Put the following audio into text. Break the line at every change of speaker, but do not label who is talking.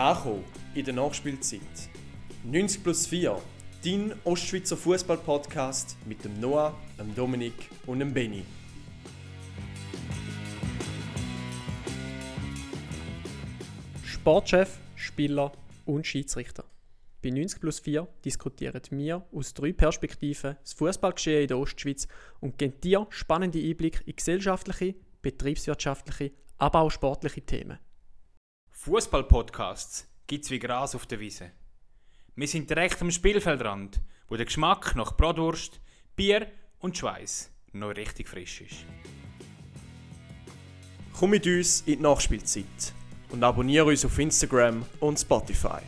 Ankommen in der Nachspielzeit. 90 plus 4, dein Ostschweizer Fußball-Podcast mit dem Noah, dem Dominik und dem Benny.
Sportchef, Spieler und Schiedsrichter. Bei 90 plus 4 diskutieren wir aus drei Perspektiven das Fußballgeschehen in der Ostschweiz und geben dir spannende Einblicke in gesellschaftliche, betriebswirtschaftliche, aber auch sportliche Themen.
Fußball-Podcasts gibt's wie Gras auf der Wiese. Wir sind direkt am Spielfeldrand, wo der Geschmack nach Bratwurst, Bier und Schweiß noch richtig frisch ist.
Komm mit uns in die Nachspielzeit und abonniere uns auf Instagram und Spotify.